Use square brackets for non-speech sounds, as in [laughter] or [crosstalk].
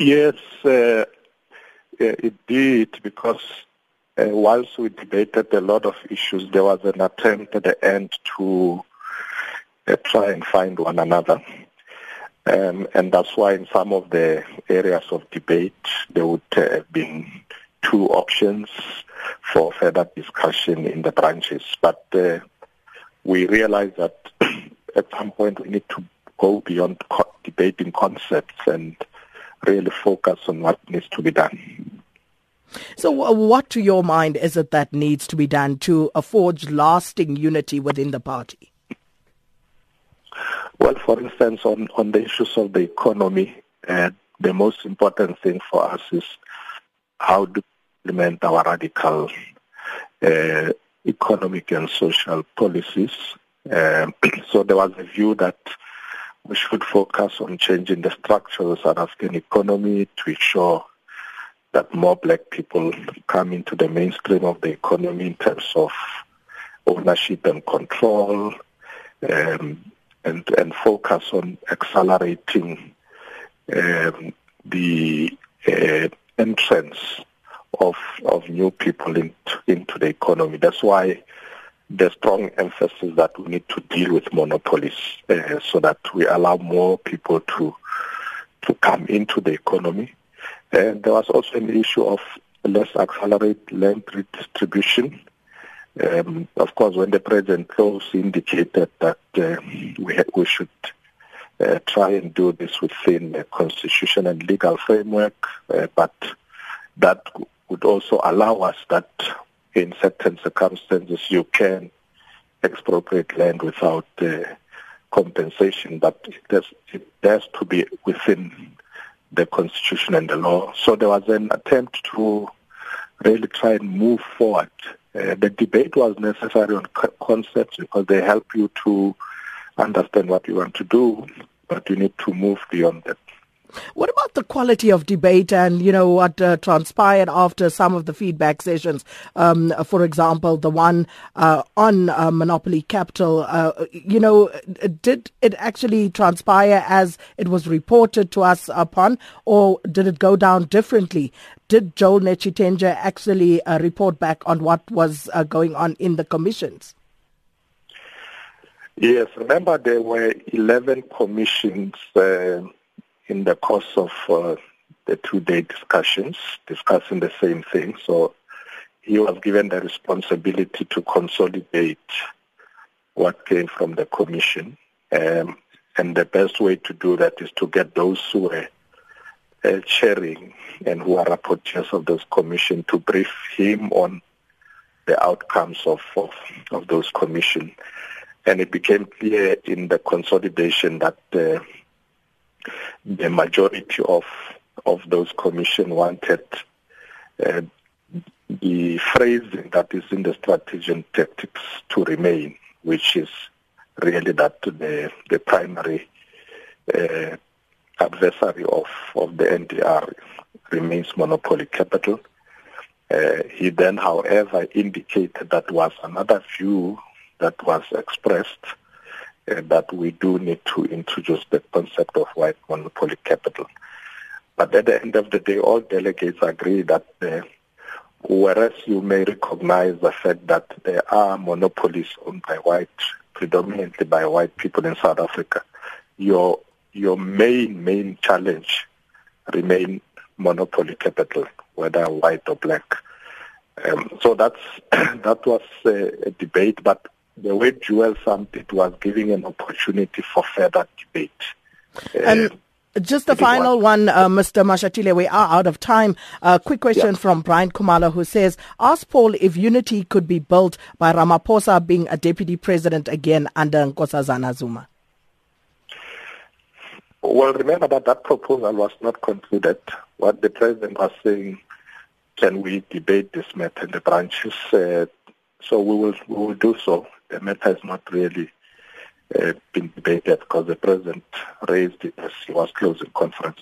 Yes, uh, it did because uh, whilst we debated a lot of issues, there was an attempt at the end to uh, try and find one another. Um, and that's why in some of the areas of debate, there would uh, have been two options for further discussion in the branches. But uh, we realized that [clears throat] at some point we need to go beyond co- debating concepts and really focus on what needs to be done. So, what to your mind is it that needs to be done to forge lasting unity within the party? Well, for instance, on, on the issues of the economy, uh, the most important thing for us is how to implement our radical uh, economic and social policies. Um, [clears throat] so there was a view that we should focus on changing the structure of the South African economy to ensure that more black people come into the mainstream of the economy in terms of ownership and control, um, and, and focus on accelerating um, the uh, entrance of of new people into, into the economy. That's why the strong emphasis that we need to deal with monopolies uh, so that we allow more people to to come into the economy. And there was also an issue of let's accelerate land redistribution um, of course, when the president close indicated that uh, we, we should uh, try and do this within the constitution and legal framework, uh, but that would also allow us that in certain circumstances you can expropriate land without uh, compensation, but it has, it has to be within the constitution and the law. So there was an attempt to really try and move forward uh, the debate was necessary on concepts because they help you to understand what you want to do, but you need to move beyond that. What about the quality of debate and, you know, what uh, transpired after some of the feedback sessions? Um, for example, the one uh, on uh, Monopoly Capital, uh, you know, did it actually transpire as it was reported to us upon, or did it go down differently? Did Joel Netshitenzhe actually uh, report back on what was uh, going on in the commissions? Yes, remember there were 11 commissions in the course of uh, the two-day discussions, discussing the same thing. So he was given the responsibility to consolidate what came from the commission. Um, and the best way to do that is to get those who were uh, chairing and who are rapporteurs of those commission to brief him on the outcomes of, of, of those commission. And it became clear in the consolidation that uh, the majority of of those commission wanted uh, the phrasing that is in the strategy and tactics to remain, which is really that the the primary uh, adversary of, of the NDR remains monopoly capital. Uh, he then, however, indicated that was another view that was expressed uh, that we do need to introduce the concept of white monopoly capital. But at the end of the day, all delegates agree that uh, whereas you may recognize the fact that there are monopolies owned by white, predominantly by white people in South Africa, your your main main challenge remain monopoly capital, whether white or black. Um, so that's [coughs] that was a, a debate, but the way Joel summed it was giving an opportunity for further debate. And uh, just the final one, uh, Mr. Mashatile, we are out of time. A uh, quick question yeah. from Brian Kumala who says, ask Paul if unity could be built by Ramaphosa being a deputy president again under Nkosazana Zuma. Well, remember that that proposal was not concluded. What the president was saying, can we debate this matter in the branches? So we will we will do so the matter has not really uh, been debated because the president raised it as he was closing conference.